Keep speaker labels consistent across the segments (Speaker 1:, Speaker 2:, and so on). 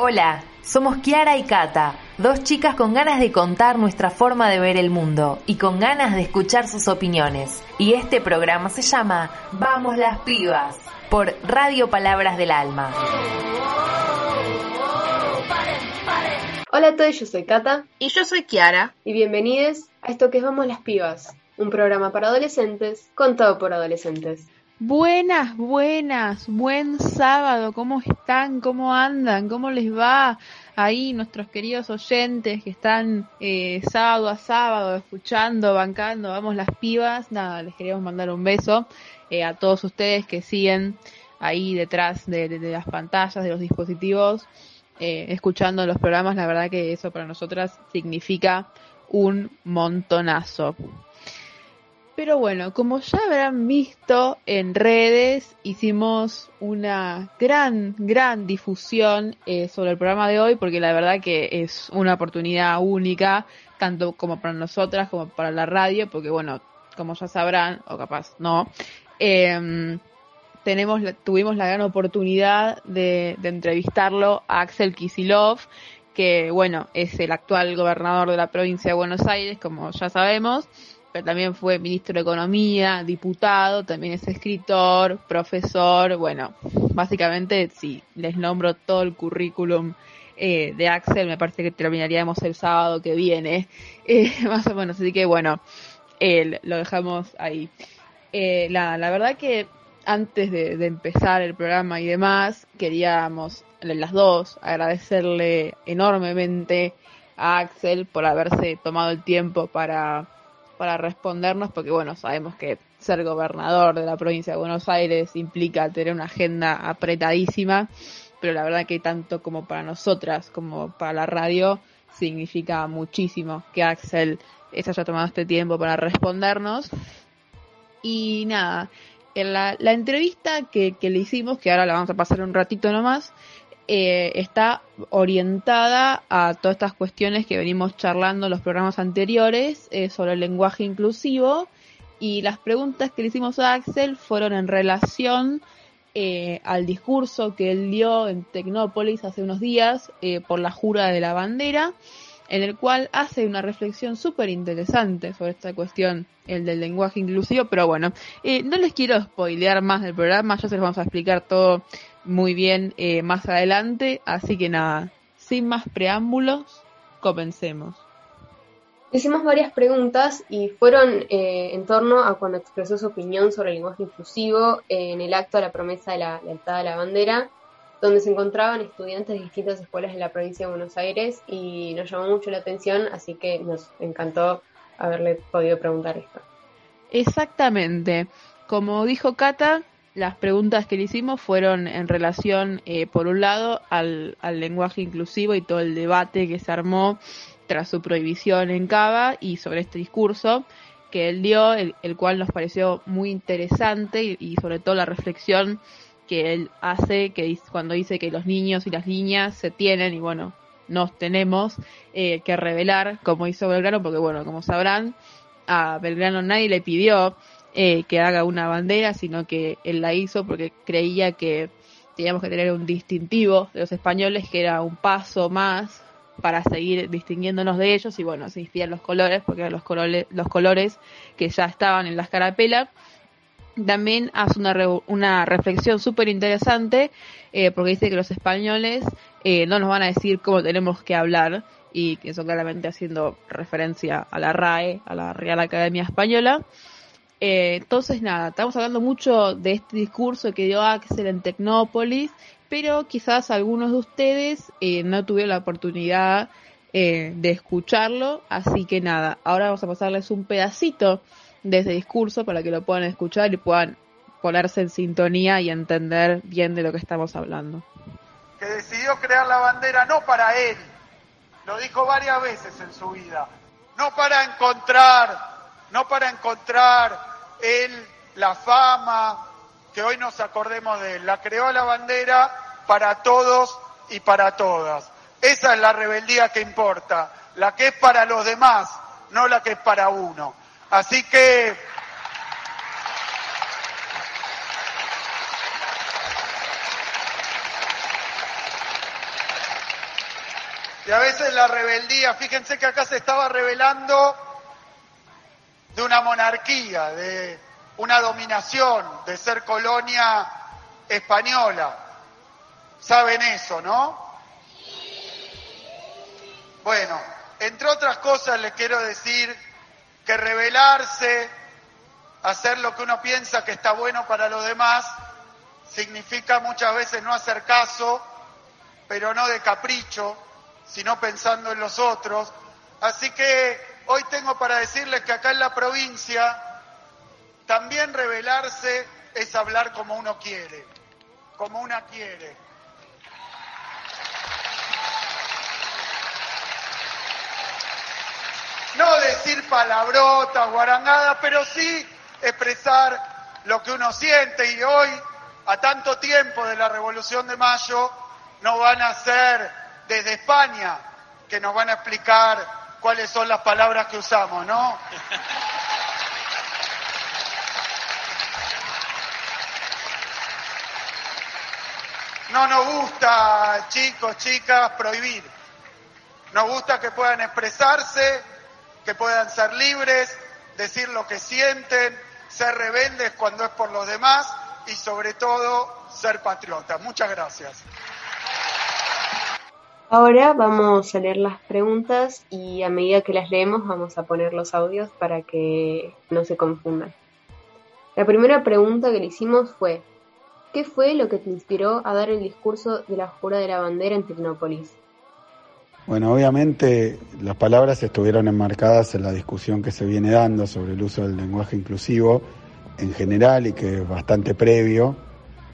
Speaker 1: Hola, somos Kiara y Kata, dos chicas con ganas de contar nuestra forma de ver el mundo y con ganas de escuchar sus opiniones. Y este programa se llama Vamos las pibas por Radio Palabras del Alma.
Speaker 2: Hola a todos, yo soy Kata
Speaker 3: Y yo soy Kiara.
Speaker 2: y bienvenidos a esto que es Vamos las Pibas, un programa para adolescentes contado por adolescentes.
Speaker 3: Buenas, buenas, buen sábado, ¿cómo están? ¿Cómo andan? ¿Cómo les va? Ahí nuestros queridos oyentes que están eh, sábado a sábado escuchando, bancando, vamos las pibas. Nada, les queríamos mandar un beso eh, a todos ustedes que siguen ahí detrás de, las pantallas, de los dispositivos, eh, escuchando los programas. La verdad que eso para nosotras significa un montonazo. Pero bueno, como ya habrán visto en redes, hicimos una gran, gran difusión eh, sobre el programa de hoy, porque la verdad que es una oportunidad única, tanto como para nosotras como para la radio, porque bueno, como ya sabrán, o capaz no, em, tenemos, tuvimos la gran oportunidad de, de entrevistarlo a Axel Kisilov, que bueno, es el actual gobernador de la provincia de Buenos Aires, como ya sabemos, pero también fue ministro de Economía, diputado, también es escritor, profesor, bueno, básicamente si les nombro todo el currículum eh, de Axel, me parece que terminaríamos el sábado que viene, eh, más o menos, así que bueno, eh, lo dejamos ahí. Eh, la, la verdad que antes de empezar el programa y demás, queríamos las dos agradecerle enormemente a Axel por haberse tomado el tiempo para, para respondernos, porque bueno, sabemos que ser gobernador de la provincia de Buenos Aires implica tener una agenda apretadísima, pero la verdad que tanto como para nosotras como para la radio significa muchísimo que Axel se haya tomado este tiempo para respondernos. Y nada, en la, la entrevista que, que le hicimos, que ahora la vamos a pasar un ratito nomás, eh, está orientada a todas estas cuestiones que venimos charlando en los programas anteriores eh, sobre el lenguaje inclusivo y las preguntas que le hicimos a Axel fueron en relación eh, al discurso que él dio en Tecnópolis hace unos días eh, por la jura de la bandera, en el cual hace una reflexión súper interesante sobre esta cuestión, el del lenguaje inclusivo, pero bueno, eh, no les quiero spoilear más del programa, ya se los vamos a explicar todo muy bien eh, más adelante, así que nada, sin más preámbulos, comencemos.
Speaker 2: Hicimos varias preguntas y fueron eh, en torno a cuando expresó su opinión sobre el lenguaje inclusivo en el acto de la promesa de la lealtad a la bandera, donde se encontraban estudiantes de distintas escuelas de la provincia de Buenos Aires y nos llamó mucho la atención, así que nos encantó haberle podido preguntar esto.
Speaker 3: Exactamente. Como dijo Cata, las preguntas que le hicimos fueron en relación, eh, por un lado, al, al lenguaje inclusivo y todo el debate que se armó tras su prohibición en Cava y sobre este discurso que él dio, el, el cual nos pareció muy interesante y, y sobre todo la reflexión que él hace que cuando dice que los niños y las niñas se tienen y bueno, nos tenemos eh, que revelar como hizo Belgrano, porque bueno, como sabrán, a Belgrano nadie le pidió eh, que haga una bandera, sino que él la hizo porque creía que teníamos que tener un distintivo de los españoles que era un paso más para seguir distinguiéndonos de ellos y bueno, se inspiran los colores porque eran los colores, los colores que ya estaban en la escarapela. También hace una, una reflexión súper interesante eh, porque dice que los españoles eh, no nos van a decir cómo tenemos que hablar y que eso claramente haciendo referencia a la RAE, a la Real Academia Española. Eh, entonces, nada, estamos hablando mucho de este discurso que dio Axel en Tecnópolis, pero quizás algunos de ustedes eh, no tuvieron la oportunidad eh, de escucharlo, así que nada, ahora vamos a pasarles un pedacito de ese discurso para que lo puedan escuchar y puedan ponerse en sintonía y entender bien de lo que estamos hablando.
Speaker 4: que decidió crear la bandera no para él, lo dijo varias veces en su vida, no para encontrar, no para encontrar él la fama, que hoy nos acordemos de él, la creó la bandera para todos y para todas. Esa es la rebeldía que importa, la que es para los demás, no la que es para uno. Así que Y a veces la rebeldía, fíjense que acá se estaba revelando de una monarquía, de una dominación, de ser colonia española. Saben eso, ¿no? Bueno, entre otras cosas les quiero decir que rebelarse, hacer lo que uno piensa que está bueno para los demás, significa muchas veces no hacer caso, pero no de capricho, sino pensando en los otros. Así que hoy tengo para decirles que acá en la provincia también rebelarse es hablar como uno quiere, como una quiere. No decir palabrotas, guarangadas, pero sí expresar lo que uno siente y hoy, a tanto tiempo de la Revolución de Mayo, no van a ser desde España que nos van a explicar cuáles son las palabras que usamos, ¿no? No nos gusta, chicos, chicas, prohibir. Nos gusta que puedan expresarse, que puedan ser libres, decir lo que sienten, ser rebeldes cuando es por los demás y sobre todo ser patriotas. Muchas gracias.
Speaker 2: Ahora vamos a leer las preguntas y a medida que las leemos vamos a poner los audios para que no se confundan. La primera pregunta que le hicimos fue, ¿qué fue lo que te inspiró a dar el discurso de la jura de la bandera en Tecnópolis?
Speaker 5: Bueno, obviamente las palabras estuvieron enmarcadas en la discusión que se viene dando sobre el uso del lenguaje inclusivo en general y que es bastante previo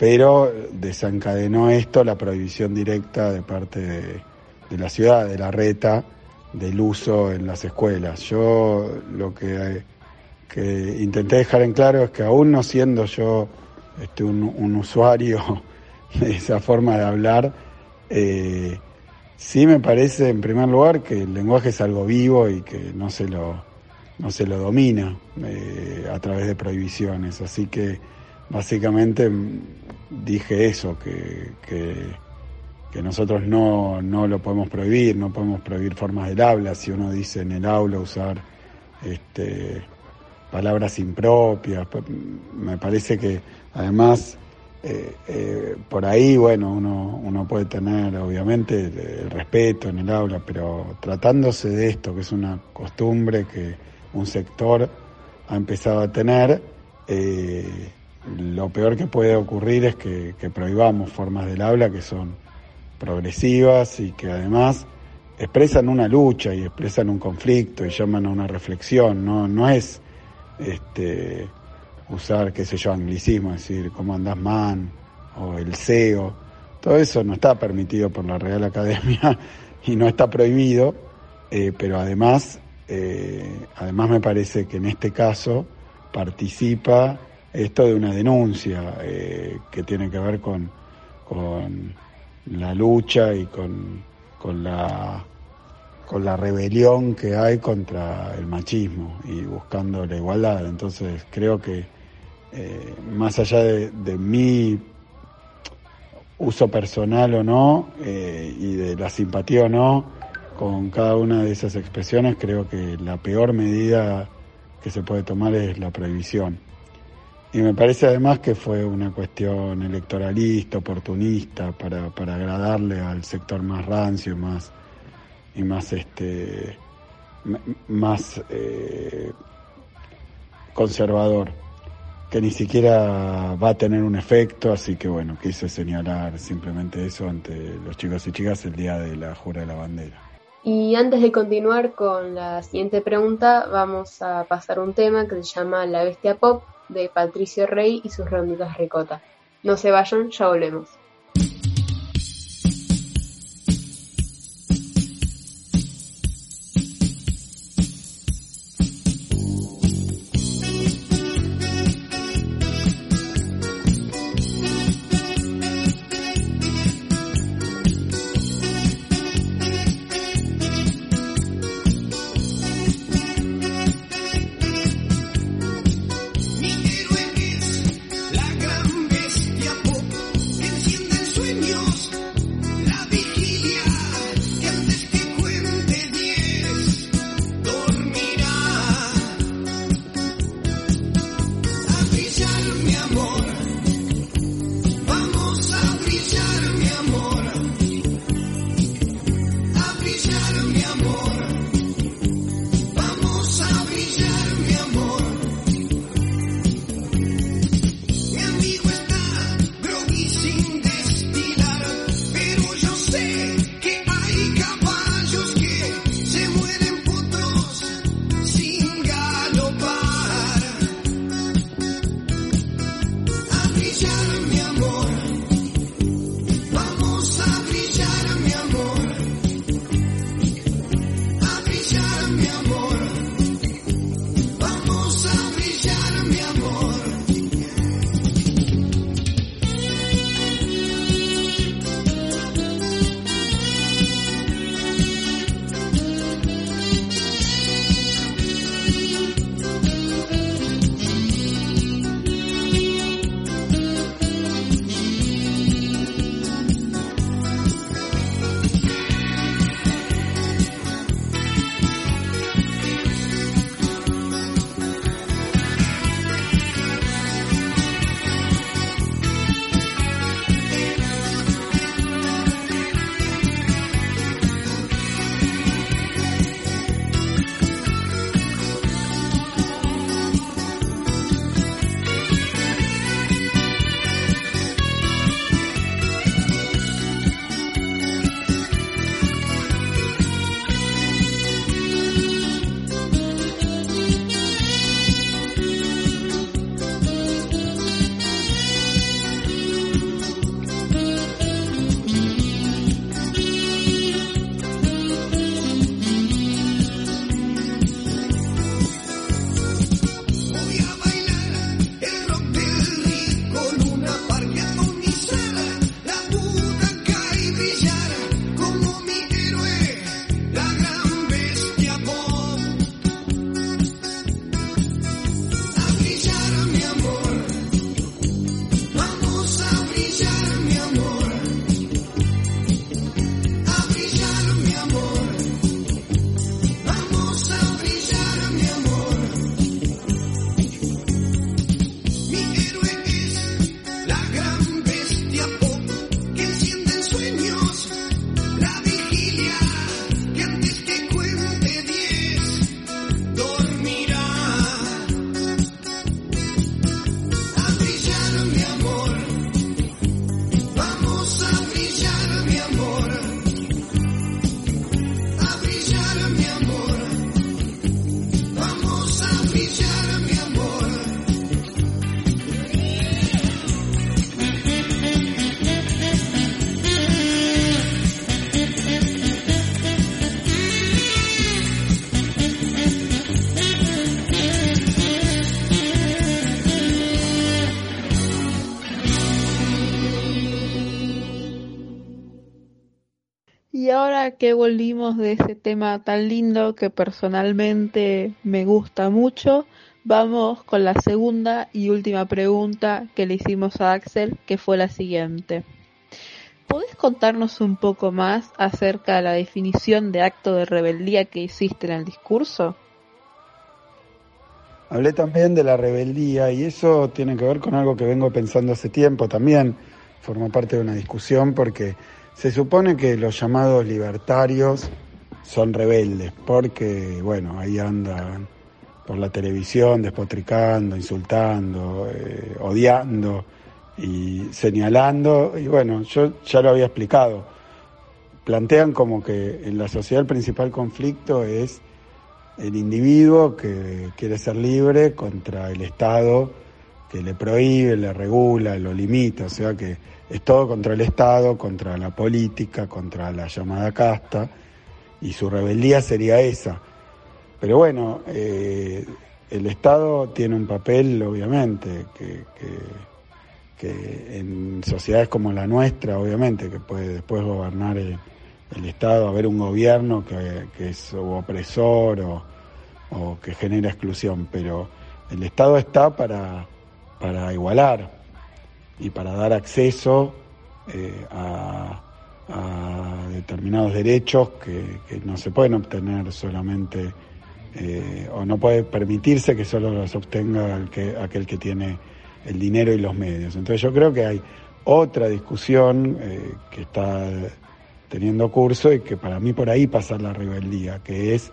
Speaker 5: pero desencadenó esto la prohibición directa de parte de, la ciudad, de la reta, del uso en las escuelas. Yo lo que, intenté dejar en claro es que aún no siendo yo este, un, usuario de esa forma de hablar, eh, sí me parece en primer lugar que el lenguaje es algo vivo y que no se lo, no se lo domina eh, a través de prohibiciones. Así que básicamente dije eso, que, que, nosotros no, no, lo podemos prohibir, no podemos prohibir formas del habla, si uno dice en el aula usar este, palabras impropias, pues, me parece que además eh, eh, por ahí, bueno, uno, uno puede tener obviamente el, respeto en el aula, pero tratándose de esto, que es una costumbre que un sector ha empezado a tener, eh, lo peor que puede ocurrir es que, prohibamos formas del habla que son progresivas y que además expresan una lucha y expresan un conflicto y llaman a una reflexión. No, no es este, usar, qué sé yo, anglicismo, es decir, cómo andás man o el CEO. Todo eso no está permitido por la Real Academia y no está prohibido, eh, pero además, eh, además me parece que en este caso participa esto de una denuncia eh, que tiene que ver con, con la lucha y con, con, la, con la rebelión que hay contra el machismo y buscando la igualdad. Entonces creo que eh, más allá de, de, mi uso personal o no eh, y de la simpatía o no con cada una de esas expresiones, creo que la peor medida que se puede tomar es la prohibición. Y me parece además que fue una cuestión electoralista, oportunista, para, para agradarle al sector más rancio más, y más este más eh, conservador, que ni siquiera va a tener un efecto, así que bueno, quise señalar simplemente eso ante los chicos y chicas el día de la jura de la bandera.
Speaker 2: Y antes de continuar con la siguiente pregunta, vamos a pasar un tema que se llama La Bestia Pop de Patricio Rey y sus ronditas ricota. No se vayan, ya volvemos.
Speaker 6: Y ahora que volvimos de ese tema tan lindo que personalmente me gusta mucho, vamos con la segunda y última pregunta que le hicimos a Axel, que fue la siguiente. ¿Podés contarnos un poco más acerca de la definición de acto de rebeldía que hiciste en el discurso?
Speaker 5: Hablé también de la rebeldía y eso tiene que ver con algo que vengo pensando hace tiempo también, forma parte de una discusión porque se supone que los llamados libertarios son rebeldes, porque, bueno, ahí andan por la televisión despotricando, insultando, eh, odiando y señalando, y bueno, yo ya lo había explicado, plantean como que en la sociedad el principal conflicto es el individuo que quiere ser libre contra el Estado que le prohíbe, le regula, lo limita, o sea que es todo contra el Estado, contra la política, contra la llamada casta, y su rebeldía sería esa. Pero bueno, eh, el Estado tiene un papel, obviamente, que, en sociedades como la nuestra, obviamente, que puede después gobernar el, Estado, haber un gobierno que, es opresor o que genera exclusión, pero el Estado está para, para igualar, y para dar acceso eh, a, determinados derechos que, no se pueden obtener solamente eh, o no puede permitirse que solo los obtenga el que, aquel que tiene el dinero y los medios. Entonces yo creo que hay otra discusión eh, que está teniendo curso y que para mí por ahí pasa la rebeldía, que es,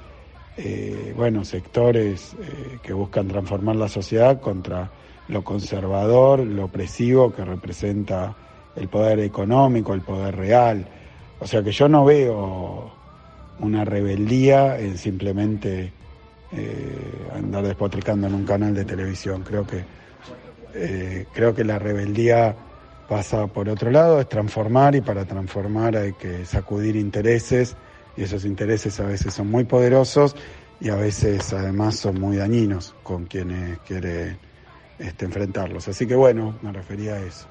Speaker 5: bueno, sectores que buscan transformar la sociedad contra lo conservador, lo opresivo que representa el poder económico, el poder real. O sea que yo no veo una rebeldía en simplemente eh, andar despotricando en un canal de televisión. Creo que, eh, creo que la rebeldía pasa por otro lado, es transformar y para transformar hay que sacudir intereses y esos intereses a veces son muy poderosos y a veces además son muy dañinos con quienes quieren este, enfrentarlos. Así que bueno, me refería a eso.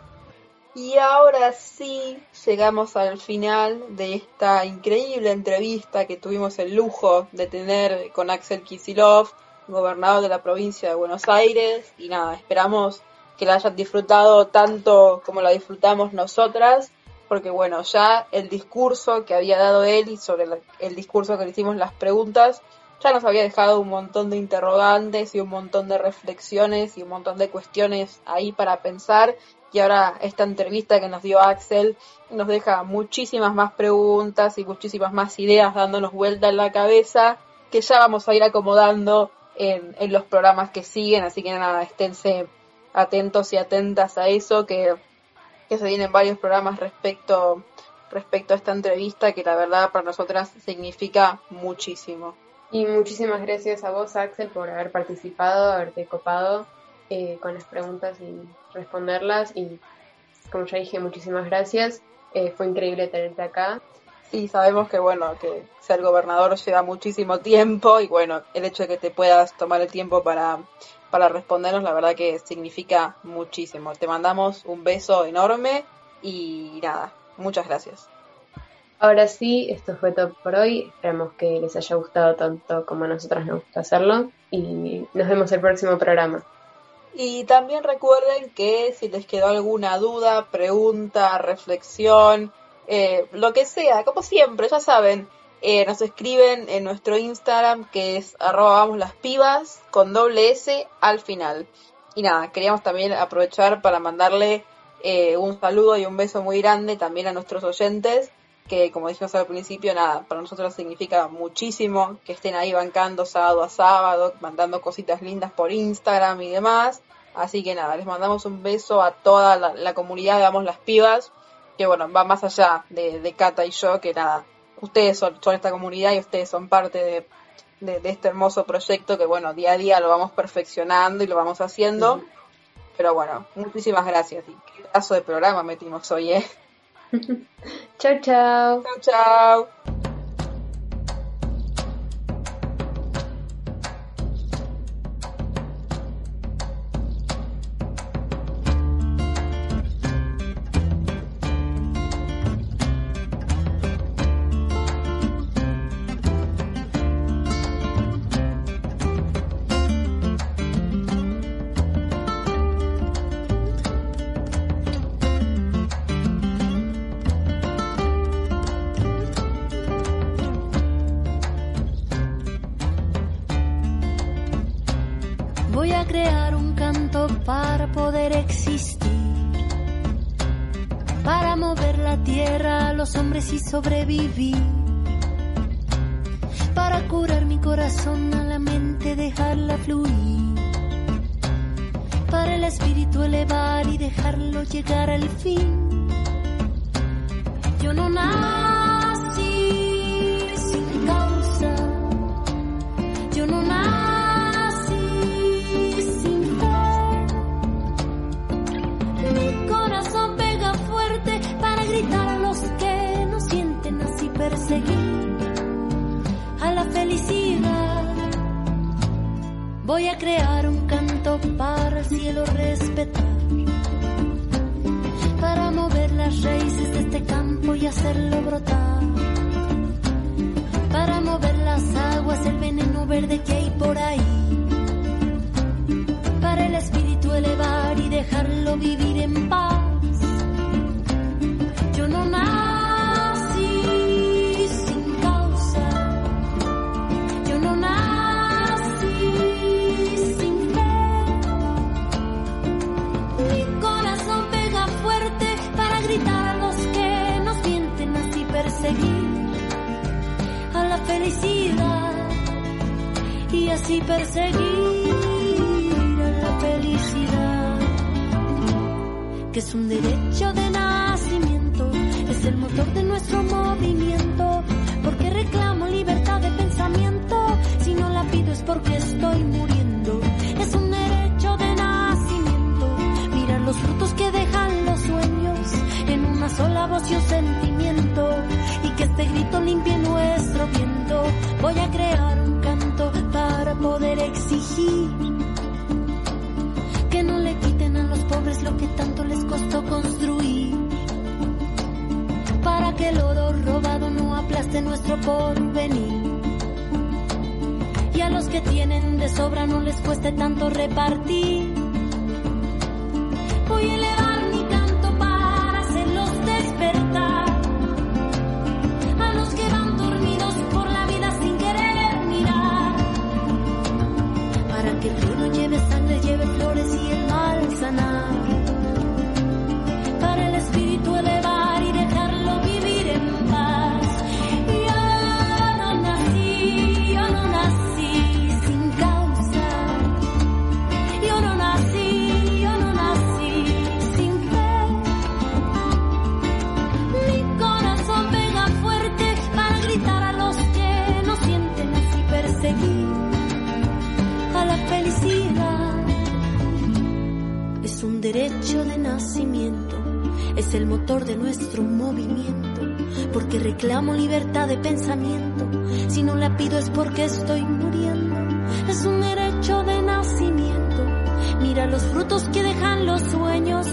Speaker 6: Y ahora sí, llegamos al final de esta increíble entrevista que tuvimos el lujo de tener con Axel Kisilov, gobernador de la provincia de Buenos Aires. Y nada, esperamos que la hayan disfrutado tanto como la disfrutamos nosotras, porque bueno, ya el discurso que había dado él y sobre el discurso que le hicimos las preguntas, ya nos había dejado un montón de interrogantes y un montón de reflexiones y un montón de cuestiones ahí para pensar. Y ahora esta entrevista que nos dio Axel nos deja muchísimas más preguntas y muchísimas más ideas dándonos vuelta en la cabeza que ya vamos a ir acomodando en, en los programas que siguen. Así que nada, esténse atentos y atentas a eso, que, que se vienen varios programas respecto, respecto a esta entrevista que la verdad para nosotras significa muchísimo.
Speaker 2: Y muchísimas gracias a vos, Axel, por haber participado, haberte copado eh, con las preguntas y responderlas. Y como ya dije, muchísimas gracias. Eh, fue increíble tenerte acá.
Speaker 6: Sí, sabemos que bueno, que ser gobernador lleva muchísimo tiempo y bueno, el hecho de que te puedas tomar el tiempo para, para respondernos, la verdad que significa muchísimo. Te mandamos un beso enorme y nada, muchas gracias.
Speaker 2: Ahora sí, esto fue todo por hoy. Esperamos que les haya gustado tanto como a nosotros nos gusta hacerlo. Y nos vemos el próximo programa.
Speaker 6: Y también recuerden que si les quedó alguna duda, pregunta, reflexión, eh, lo que sea, como siempre, ya saben, eh, nos escriben en nuestro Instagram que es arroba las pibas con doble S al final. Y nada, queríamos también aprovechar para mandarle eh, un saludo y un beso muy grande también a nuestros oyentes que como dijimos al principio, nada, para nosotros significa muchísimo que estén ahí bancando sábado a sábado, mandando cositas lindas por Instagram y demás. Así que nada, les mandamos un beso a toda la, comunidad de Vamos las Pibas, que bueno, va más allá de, de Cata y yo, que nada, ustedes son, son esta comunidad y ustedes son parte de, de, este hermoso proyecto que bueno, día a día lo vamos perfeccionando y lo vamos haciendo. Pero bueno, muchísimas gracias y qué pedazo de programa metimos hoy, ¿eh?
Speaker 2: chao, chao.
Speaker 6: Chao, chao.
Speaker 7: Poder existir. Para mover la tierra los hombres y sobrevivir. Para curar mi corazón a la mente, dejarla fluir. Para el espíritu elevar y dejarlo llegar al fin. Yo no nací así perseguir a la felicidad. Voy a crear un canto para el cielo respetar. Para mover las raíces de este campo y hacerlo brotar. Para mover las aguas, el veneno verde que hay por ahí. Para el espíritu elevar y dejarlo vivir en paz. Así perseguir la felicidad que es un derecho de nacimiento, es el motor de nuestro movimiento, porque reclamo libertad de pensamiento, si no la pido es porque estoy muriendo, es un derecho de nacimiento, mirar los frutos que dejan los sueños, en una sola voz y un sentimiento, y que este grito limpie nuestro viento, voy a crear poder exigir que no le quiten a los pobres lo que tanto les costó construir. Para que el oro robado no aplaste nuestro porvenir. Y a los que tienen de sobra no les cueste tanto repartir. Es el motor de nuestro movimiento, porque reclamo libertad de pensamiento, si no la pido es porque estoy muriendo. Es un derecho de nacimiento, mira los frutos que dejan los sueños,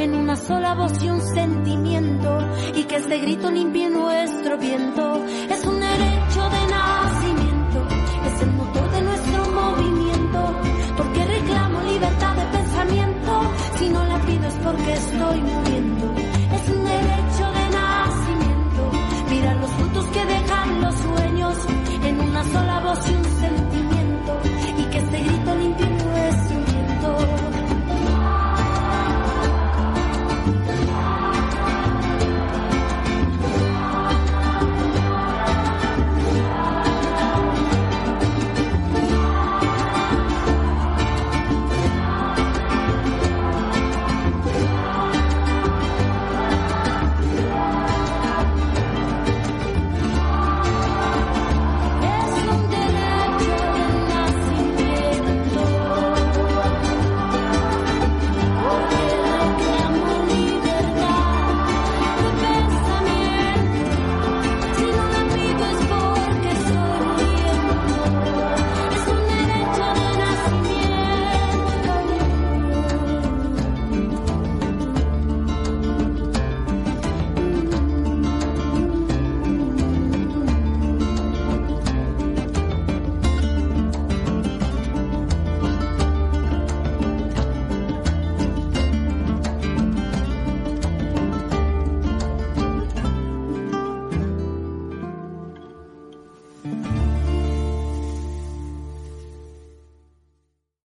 Speaker 7: en una sola voz y un sentimiento, y que este grito limpie nuestro viento. Es un derecho de nacimiento, es el motor de nuestro movimiento, porque reclamo libertad de pensamiento, si no la pido es porque estoy muriendo.